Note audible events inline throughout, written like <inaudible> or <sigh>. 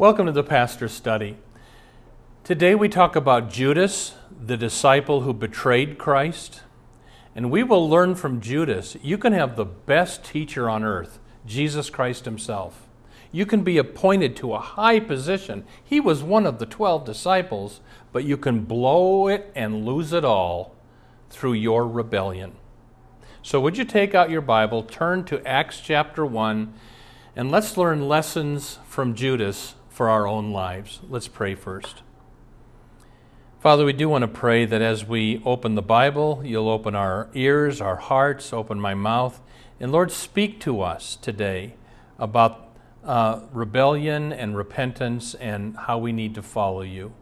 Welcome to the Pastor Study. Today we talk about Judas, the disciple who betrayed Christ. And we will learn from Judas you can have the best teacher on earth, Jesus Christ Himself. You can be appointed to a high position. He was one of the 12 disciples, but you can blow it and lose it all through your rebellion. So, would you take out your Bible, turn to Acts chapter 1, and let's learn lessons from Judas for our own lives. Let's pray first. Father, we do want to pray that as we open the Bible, you'll open our ears, our hearts, open my mouth. And Lord, speak to us today about uh, rebellion and repentance and how we need to follow you.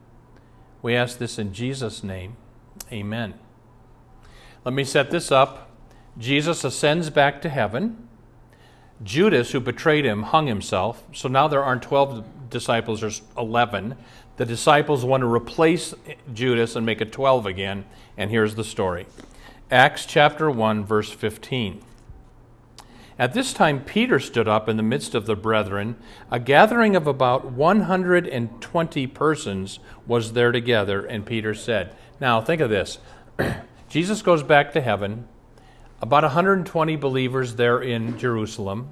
We ask this in Jesus' name. Amen. Let me set this up. Jesus ascends back to heaven. Judas, who betrayed him, hung himself. So now there aren't 12 disciples, there's 11. The disciples want to replace Judas and make it 12 again. And here's the story Acts chapter 1, verse 15. At this time, Peter stood up in the midst of the brethren. A gathering of about 120 persons was there together, and Peter said, Now, think of this. <clears throat> Jesus goes back to heaven, about 120 believers there in Jerusalem.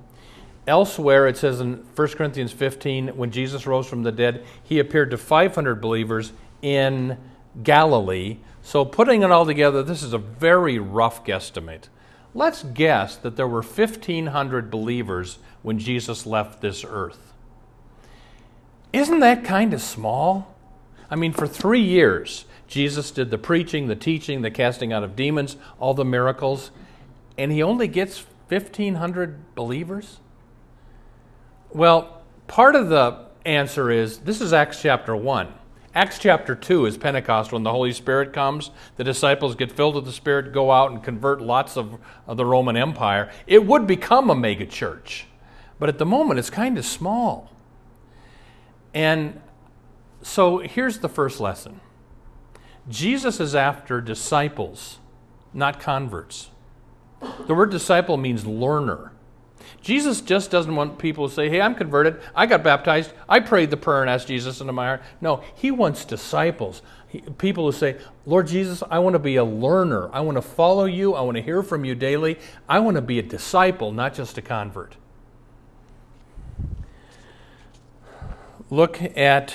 Elsewhere, it says in 1 Corinthians 15, when Jesus rose from the dead, he appeared to 500 believers in Galilee. So, putting it all together, this is a very rough guesstimate. Let's guess that there were 1,500 believers when Jesus left this earth. Isn't that kind of small? I mean, for three years, Jesus did the preaching, the teaching, the casting out of demons, all the miracles, and he only gets 1,500 believers? Well, part of the answer is this is Acts chapter 1. Acts chapter 2 is Pentecost when the Holy Spirit comes. The disciples get filled with the Spirit, go out and convert lots of, of the Roman Empire. It would become a mega church, but at the moment it's kind of small. And so here's the first lesson Jesus is after disciples, not converts. The word disciple means learner. Jesus just doesn't want people to say, Hey, I'm converted. I got baptized. I prayed the prayer and asked Jesus into my heart. No, he wants disciples. People who say, Lord Jesus, I want to be a learner. I want to follow you. I want to hear from you daily. I want to be a disciple, not just a convert. Look at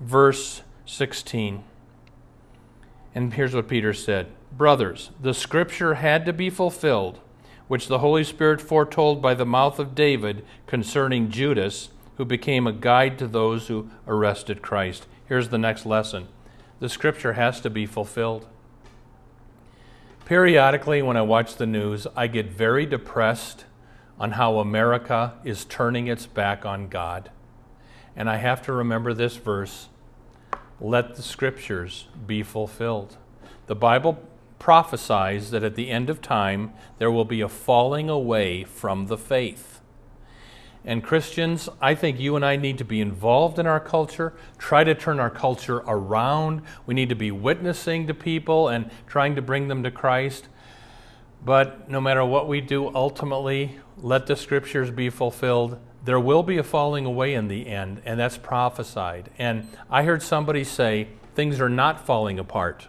verse 16. And here's what Peter said Brothers, the scripture had to be fulfilled which the Holy Spirit foretold by the mouth of David concerning Judas, who became a guide to those who arrested Christ. Here's the next lesson the scripture has to be fulfilled. Periodically, when I watch the news, I get very depressed on how America is turning its back on God. And I have to remember this verse let the scriptures be fulfilled. The Bible prophesies that at the end of time there will be a falling away from the faith. And Christians, I think you and I need to be involved in our culture, try to turn our culture around. We need to be witnessing to people and trying to bring them to Christ. But no matter what we do, ultimately, let the scriptures be fulfilled. There will be a falling away in the end, and that's prophesied. And I heard somebody say things are not falling apart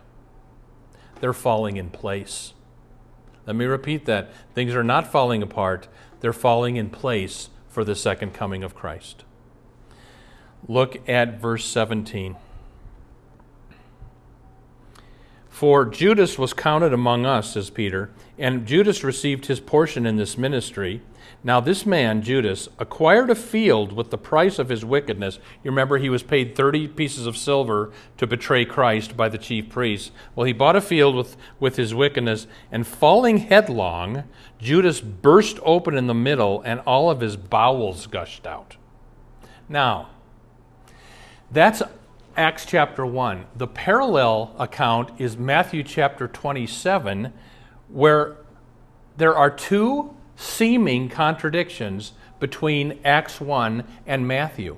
they're falling in place. Let me repeat that. Things are not falling apart, they're falling in place for the second coming of Christ. Look at verse 17. For Judas was counted among us, says Peter, and Judas received his portion in this ministry. Now, this man, Judas, acquired a field with the price of his wickedness. You remember he was paid 30 pieces of silver to betray Christ by the chief priests. Well, he bought a field with, with his wickedness, and falling headlong, Judas burst open in the middle, and all of his bowels gushed out. Now, that's Acts chapter 1. The parallel account is Matthew chapter 27, where there are two seeming contradictions between Acts 1 and Matthew.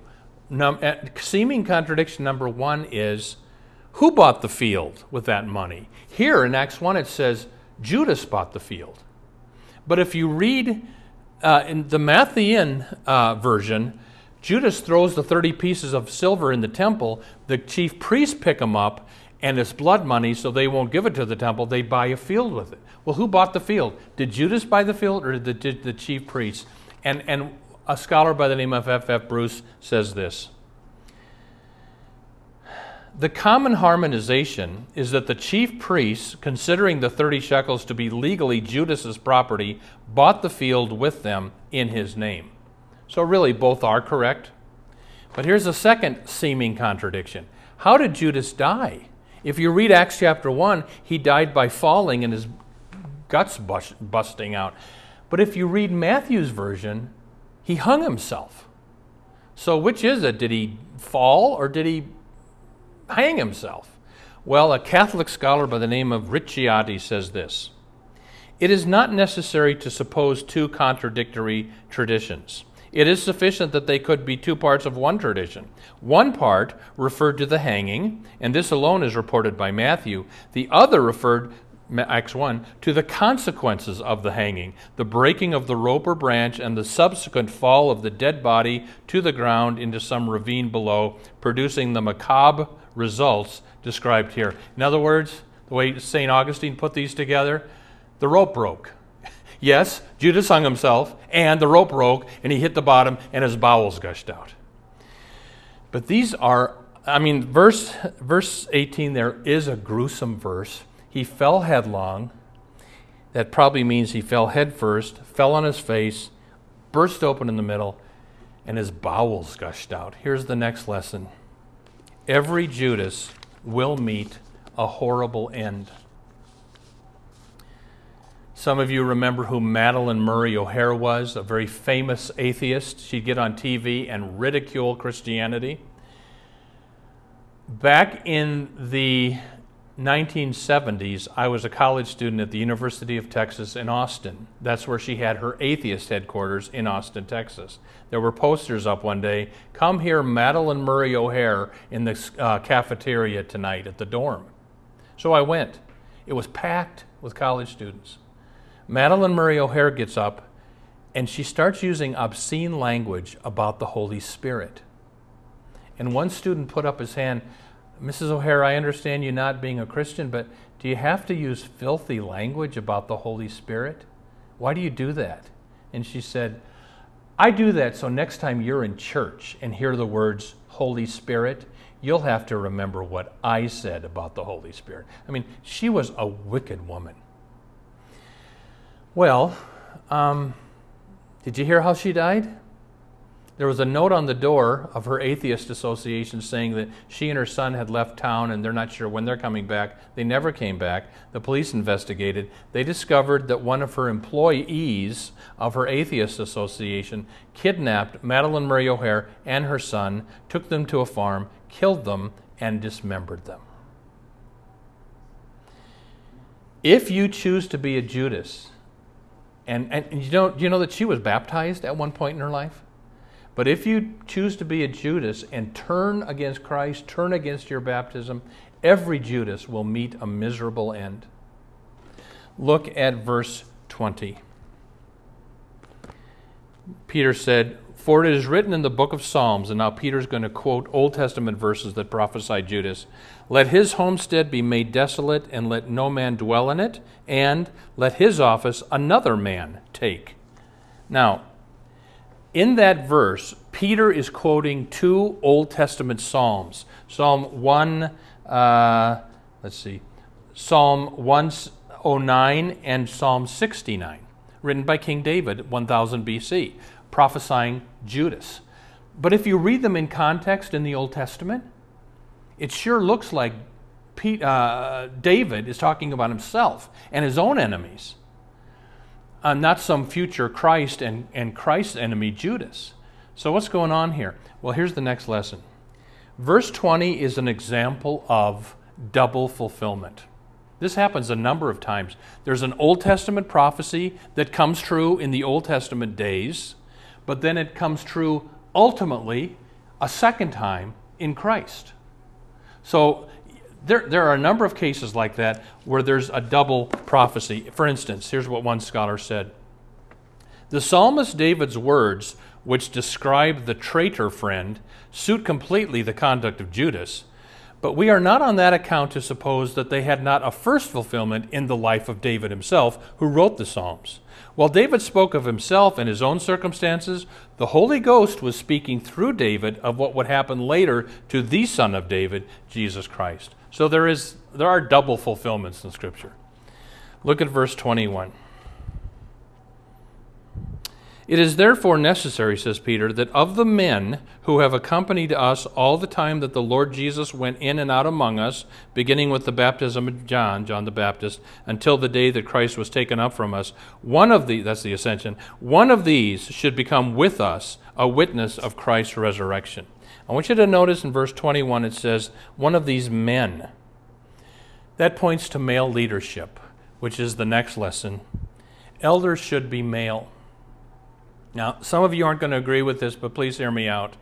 Num- uh, seeming contradiction number one is who bought the field with that money? Here in Acts 1, it says Judas bought the field. But if you read uh, in the Matthean uh, version, Judas throws the 30 pieces of silver in the temple. The chief priests pick them up, and it's blood money, so they won't give it to the temple. They buy a field with it. Well, who bought the field? Did Judas buy the field, or did the, the chief priests? And, and a scholar by the name of F. F. Bruce says this The common harmonization is that the chief priests, considering the 30 shekels to be legally Judas's property, bought the field with them in his name. So, really, both are correct. But here's a second seeming contradiction How did Judas die? If you read Acts chapter 1, he died by falling and his guts busting out. But if you read Matthew's version, he hung himself. So, which is it? Did he fall or did he hang himself? Well, a Catholic scholar by the name of Ricciotti says this It is not necessary to suppose two contradictory traditions. It is sufficient that they could be two parts of one tradition. One part referred to the hanging, and this alone is reported by Matthew. The other referred Acts 1, to the consequences of the hanging, the breaking of the rope or branch, and the subsequent fall of the dead body to the ground into some ravine below, producing the macabre results described here. In other words, the way St. Augustine put these together, the rope broke. <laughs> yes, Judas hung himself, and the rope broke, and he hit the bottom, and his bowels gushed out. But these are, I mean, verse, verse 18 there is a gruesome verse he fell headlong. That probably means he fell headfirst, fell on his face, burst open in the middle, and his bowels gushed out. Here's the next lesson every Judas will meet a horrible end. Some of you remember who Madalyn Murray O'Hair was, a very famous atheist. She'd get on TV and ridicule Christianity. Back in the 1970s, I was a college student at the University of Texas in Austin. That's where she had her atheist headquarters in Austin, Texas. There were posters up one day Come hear Madalyn Murray O'Hair, in the uh, cafeteria tonight at the dorm. So I went. It was packed with college students. Madalyn Murray O'Hair gets up and she starts using obscene language about the Holy Spirit. And one student put up his hand. Mrs. O'Hair, I understand you not being a Christian, but do you have to use filthy language about the Holy Spirit? Why do you do that? And she said, I do that so next time you're in church and hear the words Holy Spirit, you'll have to remember what I said about the Holy Spirit. I mean, she was a wicked woman. Well, um, did you hear how she died? There was a note on the door of her atheist association saying that she and her son had left town and they're not sure when they're coming back. They never came back. The police investigated. They discovered that one of her employees of her atheist association kidnapped Madalyn Murray O'Hair and her son, took them to a farm, killed them, and dismembered them. If you choose to be a Judas, and, and you, know, you know that she was baptized at one point in her life? But if you choose to be a Judas and turn against Christ, turn against your baptism, every Judas will meet a miserable end. Look at verse 20. Peter said, For it is written in the book of Psalms, and now Peter's going to quote Old Testament verses that prophesy Judas Let his homestead be made desolate, and let no man dwell in it, and let his office another man take. Now, in that verse, Peter is quoting two Old Testament Psalms Psalm 1, uh, let's see, Psalm 109 and Psalm 69, written by King David, 1000 BC, prophesying Judas. But if you read them in context in the Old Testament, it sure looks like Pete, uh, David is talking about himself and his own enemies uh, not some future Christ and, and Christ's enemy, Judas. So, what's going on here? Well, here's the next lesson. Verse 20 is an example of double fulfillment. This happens a number of times. There's an Old Testament prophecy that comes true in the Old Testament days, but then it comes true ultimately a second time in Christ. So there, there are a number of cases like that where there's a double prophecy. For instance, here's what one scholar said The psalmist David's words, which describe the traitor friend, suit completely the conduct of Judas. But we are not on that account to suppose that they had not a first fulfillment in the life of David himself, who wrote the Psalms. While David spoke of himself and his own circumstances, the Holy Ghost was speaking through David of what would happen later to the Son of David, Jesus Christ. So there is there are double fulfillments in Scripture. Look at verse 21. It is therefore necessary, says Peter, that of the men who have accompanied us all the time that the Lord Jesus went in and out among us, beginning with the baptism of John, John the Baptist, until the day that Christ was taken up from us, one of the that's the ascension, one of these should become with us a witness of Christ's resurrection. I want you to notice in verse 21 it says, one of these men. That points to male leadership, which is the next lesson. Elders should be male. Now, some of you aren't going to agree with this, but please hear me out.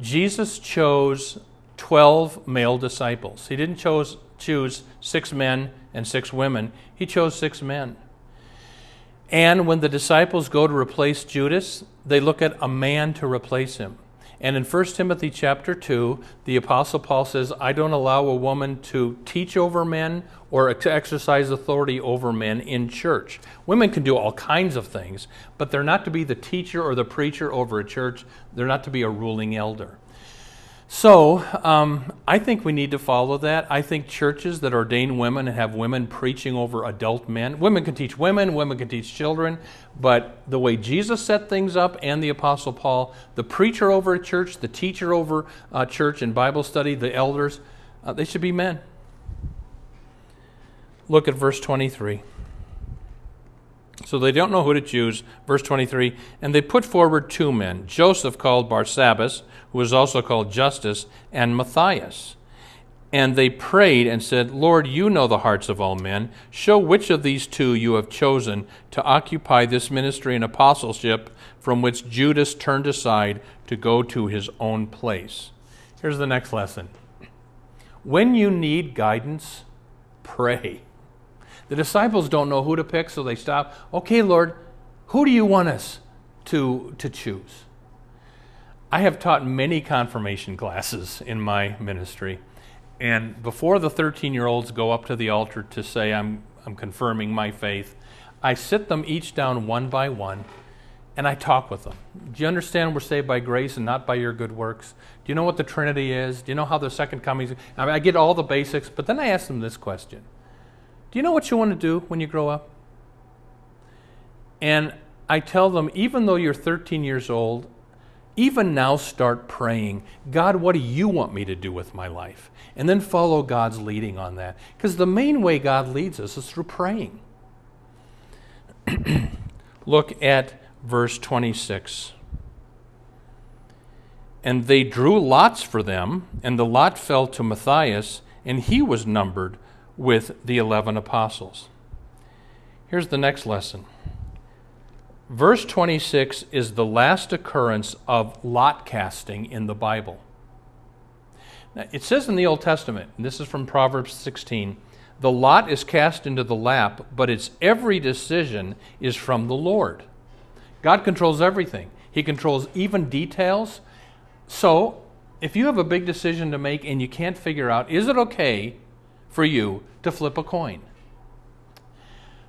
Jesus chose 12 male disciples. He didn't chose, choose six men and six women, he chose six men. And when the disciples go to replace Judas, they look at a man to replace him. And in 1 Timothy chapter 2, the Apostle Paul says, I don't allow a woman to teach over men or to exercise authority over men in church. Women can do all kinds of things, but they're not to be the teacher or the preacher over a church. They're not to be a ruling elder. So um, I think we need to follow that. I think churches that ordain women and have women preaching over adult men, women can teach women, women can teach children, but the way Jesus set things up and the Apostle Paul, the preacher over a church, the teacher over a church in Bible study, the elders, uh, they should be men. Look at verse 23. So they don't know who to choose. Verse 23 And they put forward two men Joseph called Barsabbas who was also called Justus, and Matthias. And they prayed and said, Lord, you know the hearts of all men. Show which of these two you have chosen to occupy this ministry and apostleship from which Judas turned aside to go to his own place. Here's the next lesson. When you need guidance, pray. The disciples don't know who to pick, so they stop. Okay, Lord, who do you want us to, to choose? I have taught many confirmation classes in my ministry. And before the 13 year olds go up to the altar to say, I'm, I'm confirming my faith, I sit them each down one by one and I talk with them. Do you understand we're saved by grace and not by your good works? Do you know what the Trinity is? Do you know how the second coming is? I, mean, I get all the basics, but then I ask them this question Do you know what you want to do when you grow up? And I tell them, even though you're 13 years old, even now start praying, God, what do you want me to do with my life? And then follow God's leading on that. Because the main way God leads us is through praying. <clears throat> Look at verse 26. And they drew lots for them, and the lot fell to Matthias, and he was numbered with the eleven apostles. Here's the next lesson Verse 26 is the last occurrence of lot casting in the Bible. Now, it says in the Old Testament, and this is from Proverbs 16, the lot is cast into the lap, but its every decision is from the Lord. God controls everything, He controls even details. So, if you have a big decision to make and you can't figure out, is it okay for you to flip a coin?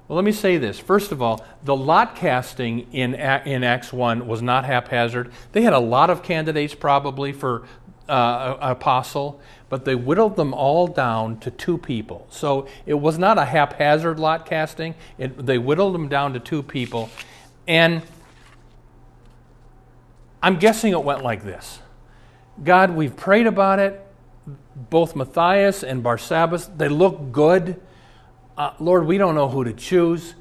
Well, let me say this. First of all, the lot casting in, in Acts 1 was not haphazard. They had a lot of candidates probably for uh, apostle, but they whittled them all down to two people. So it was not a haphazard lot casting. It, they whittled them down to two people. And I'm guessing it went like this God, we've prayed about it. Both Matthias and Barsabbas, they look good uh, Lord, we don't know who to choose.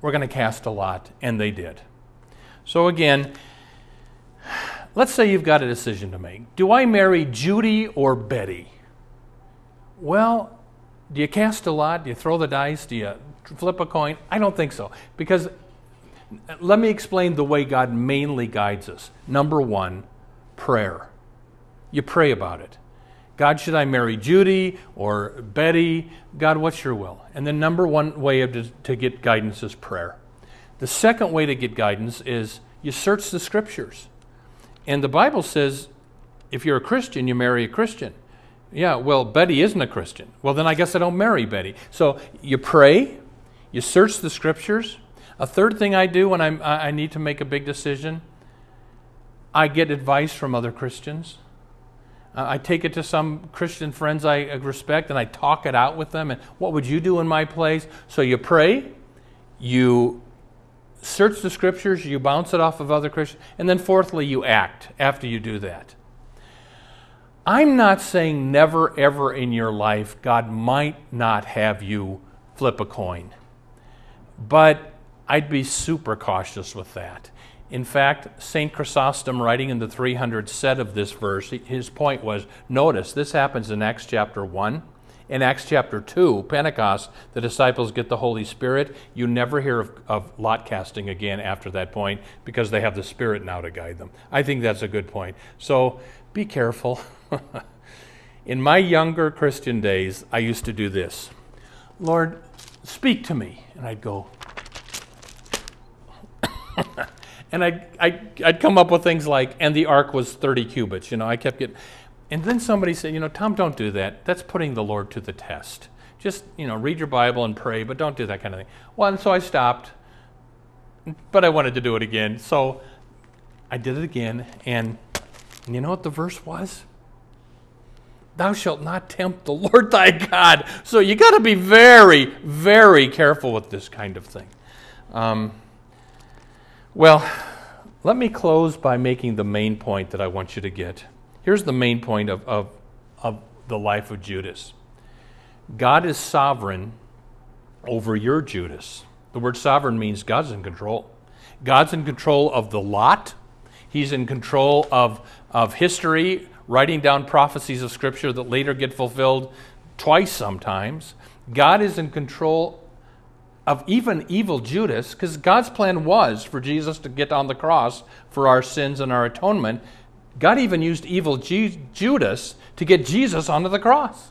We're going to cast a lot. And they did. So again, let's say you've got a decision to make. Do I marry Judy or Betty? Well, do you cast a lot? Do you throw the dice? Do you flip a coin? I don't think so. Because let me explain the way God mainly guides us. Number one, prayer. You pray about it. God, should I marry Judy or Betty? God, what's your will? And the number one way of, to get guidance is prayer. The second way to get guidance is you search the scriptures. And the Bible says if you're a Christian, you marry a Christian. Yeah, well, Betty isn't a Christian. Well, then I guess I don't marry Betty. So you pray, you search the scriptures. A third thing I do when I'm, I need to make a big decision, I get advice from other Christians. Uh, I take it to some Christian friends I uh, respect and I talk it out with them. And what would you do in my place? So you pray, you search the scriptures, you bounce it off of other Christians, and then fourthly, you act after you do that. I'm not saying never ever in your life God might not have you flip a coin, but I'd be super cautious with that. In fact, St. Chrysostom, writing in the 300, said of this verse, his point was notice, this happens in Acts chapter 1. In Acts chapter 2, Pentecost, the disciples get the Holy Spirit. You never hear of, of, lot casting again after that point because they have the Spirit now to guide them. I think that's a good point. So be careful. <laughs> In my younger Christian days, I used to do this Lord, speak to me. And I'd go, and I'd, I'd, I'd, come up with things like, and the ark was 30 cubits. You know, I kept getting, and then somebody said, you know, Tom, don't do that. That's putting the Lord to the test. Just, you know, read your Bible and pray, but don't do that kind of thing. Well, and so I stopped, but I wanted to do it again. So I did it again, and you know what the verse was? Thou shalt not tempt the <laughs> Lord thy God. So you got to be very, very careful with this kind of thing. Um, well, let me close by making the main point that I want you to get. Here's the main point of, of, of the life of Judas God is sovereign over your Judas. The word sovereign means God's in control. God's in control of the lot, He's in control of, of history, writing down prophecies of Scripture that later get fulfilled twice sometimes. God is in control of even evil Judas, because God's plan was for Jesus to get on the cross for our sins and our atonement. God even used evil G- Judas to get Jesus onto the cross.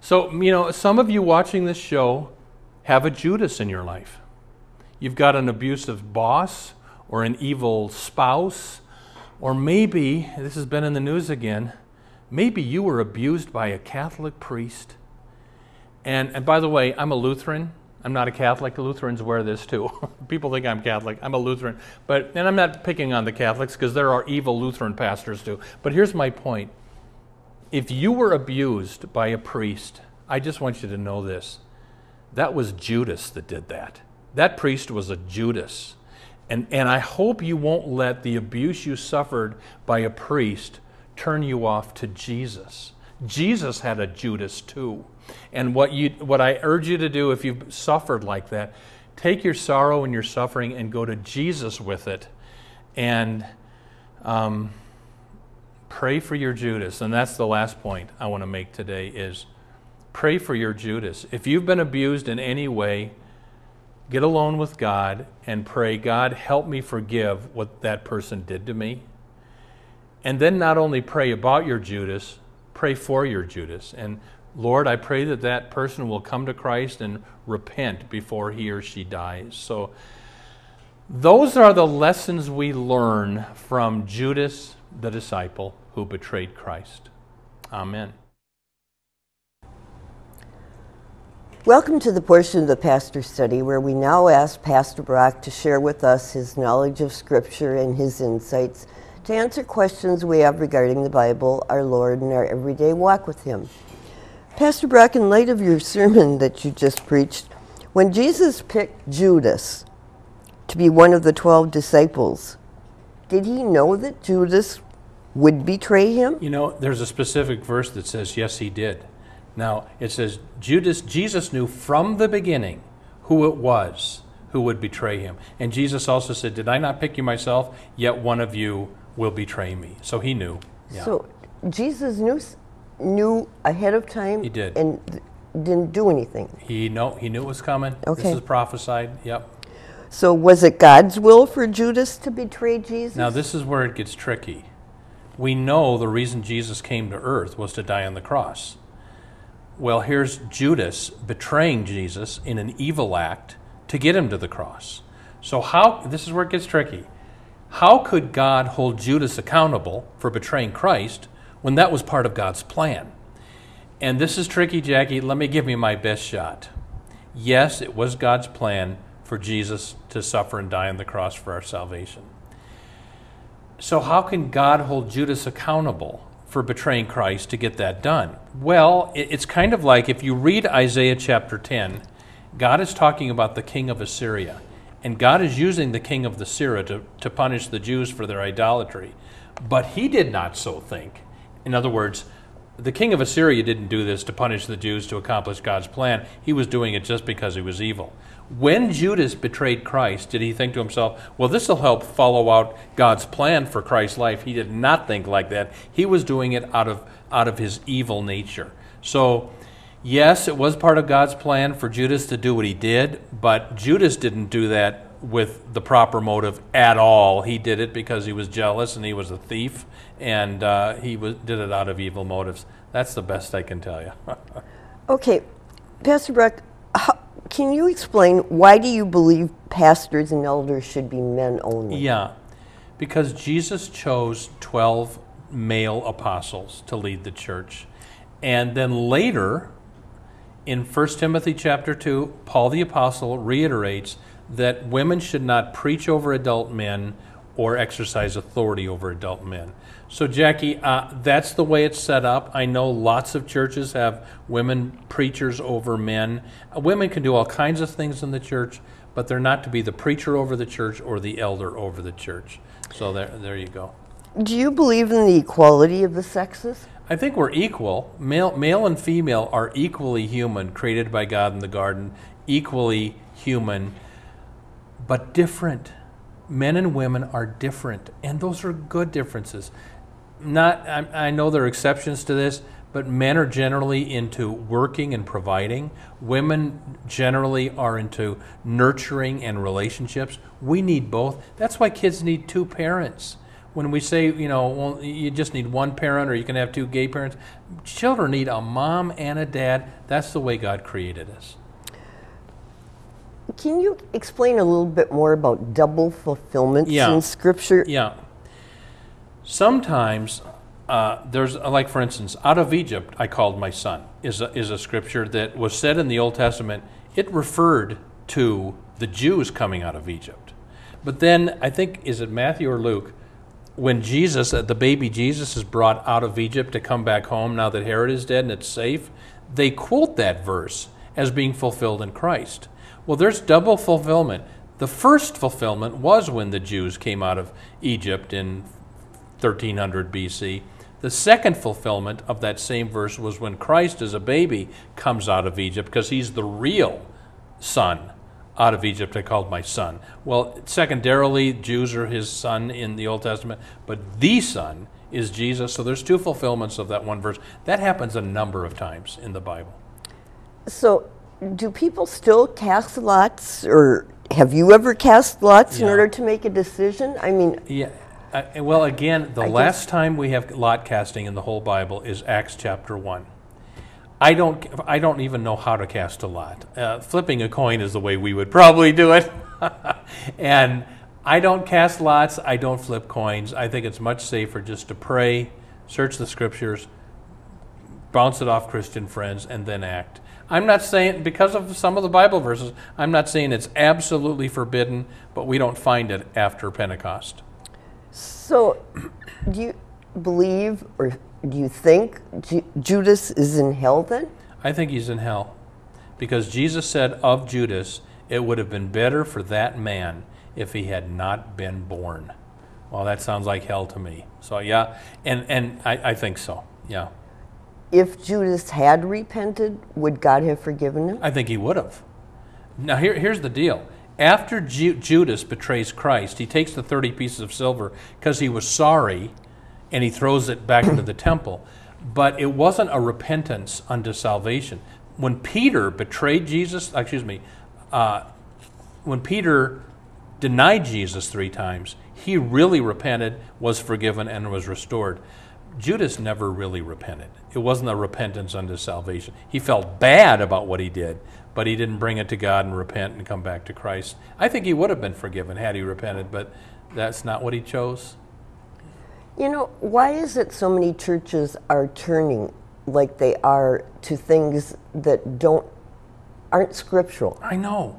So, you know, some of you watching this show have a Judas in your life. You've got an abusive boss or an evil spouse, or maybe, this has been in the news again, maybe you were abused by a Catholic priest. And, and by the way, I'm a Lutheran. I'm not a Catholic. Lutherans wear this too. <laughs> People think I'm Catholic. I'm a Lutheran. But and I'm not picking on the Catholics because there are evil Lutheran pastors too. But here's my point. If you were abused by a priest, I just want you to know this. That was Judas that did that. That priest was a Judas. And, and I hope you won't let the abuse you suffered by a priest turn you off to Jesus. Jesus had a Judas too. And what, you, what I urge you to do if you've suffered like that, take your sorrow and your suffering and go to Jesus with it and um, pray for your Judas. And that's the last point I want to make today is pray for your Judas. If you've been abused in any way, get alone with God and pray, God, help me forgive what that person did to me. And then not only pray about your Judas, pray for your Judas. And Lord, I pray that that person will come to Christ and repent before he or she dies. So, those are the lessons we learn from Judas, the disciple who betrayed Christ. Amen. Welcome to the portion of the pastor study where we now ask Pastor Brock to share with us his knowledge of Scripture and his insights to answer questions we have regarding the Bible, our Lord, and our everyday walk with Him. Pastor Brock, in light of your sermon that you just preached, when Jesus picked Judas to be one of the 12 disciples, did he know that Judas would betray him? You know, there's a specific verse that says, yes, he did. Now, it says, Judas, Jesus knew from the beginning who it was who would betray him. And Jesus also said, Did I not pick you myself? Yet one of you will betray me. So he knew. Yeah. So Jesus knew knew ahead of time. He did. and didn't do anything. he know he knew it was coming. Okay. This is prophesied. Yep. So was it God's will for Judas to betray Jesus? Now this is where it gets tricky. We know the reason Jesus came to earth was to die on the cross. Well, here's Judas betraying Jesus in an evil act to get him to the cross. So how this is where it gets tricky. How could God hold Judas accountable for betraying Christ when that was part of God's plan? And this is tricky, Jackie. Let me give you my best shot. Yes, it was God's plan for Jesus to suffer and die on the cross for our salvation. So, how can God hold Judas accountable for betraying Christ to get that done? Well, it's kind of like if you read Isaiah chapter 10, God is talking about the king of Assyria. And God is using the king of Assyria to, to punish the Jews for their idolatry. But he did not so think. In other words, the king of Assyria didn't do this to punish the Jews to accomplish God's plan. He was doing it just because he was evil. When Judas betrayed Christ, did he think to himself, well, this will help follow out God's plan for Christ's life? He did not think like that. He was doing it out of, out of his evil nature. So, yes, it was part of God's plan for Judas to do what he did, but Judas didn't do that with the proper motive at all. He did it because he was jealous and he was a thief, and uh, he was, did it out of evil motives. That's the best I can tell you. <laughs> Okay, Pastor Brock, how, can you explain why do you believe pastors and elders should be men only? yeah, because Jesus chose 12 male apostles to lead the church. And then later, in 1 Timothy chapter 2, Paul the apostle reiterates that women should not preach over adult men or exercise authority over adult men. So, Jackie, uh, that's the way it's set up. I know lots of churches have women preachers over men. Uh, women can do all kinds of things in the church, but they're not to be the preacher over the church or the elder over the church. So, there, there you go. Do you believe in the equality of the sexes? I think we're equal. Male, male and female are equally human, created by God in the garden, equally human, but different. Men and women are different, and those are good differences. Not, I, I know there are exceptions to this, but men are generally into working and providing. Women generally are into nurturing and relationships. We need both. That's why kids need two parents when we say, you know, well, you just need one parent or you can have two gay parents, children need a mom and a dad. That's the way God created us. Can you explain a little bit more about double fulfillment Yeah. in Scripture? Yeah. Sometimes uh, there's, uh, like for instance, out of Egypt I called my son, is a, is a scripture that was said in the Old Testament. It referred to the Jews coming out of Egypt. But then I think, is it Matthew or Luke? When Jesus, uh, the baby Jesus, is brought out of Egypt to come back home now that Herod is dead and it's safe, they quote that verse as being fulfilled in Christ. Well, there's double fulfillment. The first fulfillment was when the Jews came out of Egypt in 1300 BC. The second fulfillment of that same verse was when Christ, as a baby, comes out of Egypt because he's the real son out of Egypt I called my son. Well, secondarily, Jews are his son in the Old Testament, but the son is Jesus. So there's two fulfillments of that one verse. That happens a number of times in the Bible. So, do people still cast lots, or have you ever cast lots in order to make a decision? I mean, Yeah. Well, again, the I guess- last time we have lot casting in the whole Bible is Acts chapter one. I don't. I don't even know how to cast a lot. Uh, flipping a coin is the way we would probably do it, <laughs> and I don't cast lots. I don't flip coins. I think it's much safer just to pray, search the scriptures, bounce it off Christian friends, and then act. I'm not saying because of some of the Bible verses. I'm not saying it's absolutely forbidden, but we don't find it after Pentecost. so <clears throat> do you believe or do you think Ju- Judas is in hell then? I think he's in hell. Because Jesus said of Judas, it would have been better for that man if he had not been born. Well, that sounds like hell to me. So, yeah, and, and I, I think so. Yeah. If Judas had repented, would God have forgiven him? I think he would have. Now, here, here's the deal After Ju- Judas betrays Christ, he takes the 30 pieces of silver because he was sorry and he throws it back into the temple. But it wasn't a repentance unto salvation. When Peter betrayed Jesus, excuse me, uh, when Peter denied Jesus three times, he really repented, was forgiven, and was restored. Judas never really repented. It wasn't a repentance unto salvation. He felt bad about what he did, but he didn't bring it to God and repent and come back to Christ. I think he would have been forgiven had he repented, but that's not what he chose. You know, why is it so many churches are turning like they are to things that don't aren't scriptural? I know.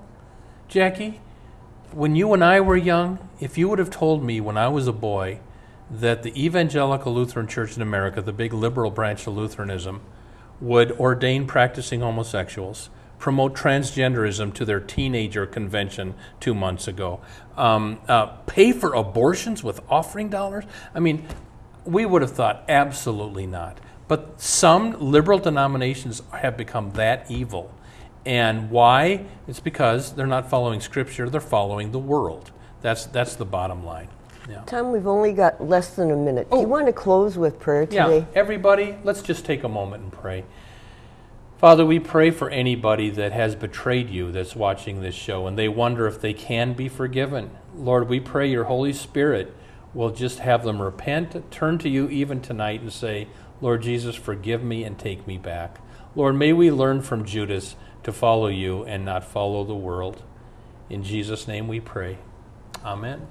Jackie, when you and I were young, if you would have told me when I was a boy that the Evangelical Lutheran Church in America, the big liberal branch of Lutheranism, would ordain practicing homosexuals, promote transgenderism to their teenager convention two months ago, um, uh, pay for abortions with offering dollars. I mean, we would have thought absolutely not. But some liberal denominations have become that evil. And why? It's because they're not following Scripture, they're following the world. That's, that's the bottom line. Yeah. Tom, we've only got less than a minute. Do you Oh. want to close with prayer today? Yeah, everybody, let's just take a moment and pray. Father, we pray for anybody that has betrayed you that's watching this show and they wonder if they can be forgiven. Lord, we pray your Holy Spirit will just have them repent, turn to you even tonight and say, Lord Jesus, forgive me and take me back. Lord, may we learn from Judas to follow you and not follow the world. In Jesus' name we pray. Amen.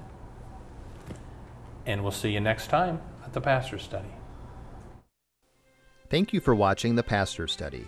And we'll see you next time at the Pastor's Study. Thank you for watching the Pastor Study.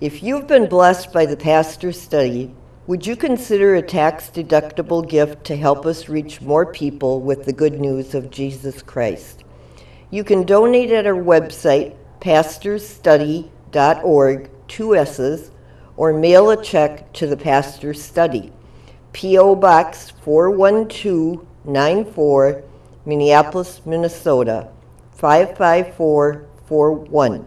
If you've been blessed by the pastor's study, would you consider a tax deductible gift to help us reach more people with the good news of Jesus Christ? You can donate at our website, pastorsstudy.org, two S's, or mail a check to the Pastor's Study, P.O. Box 41294, Minneapolis, Minnesota 55441.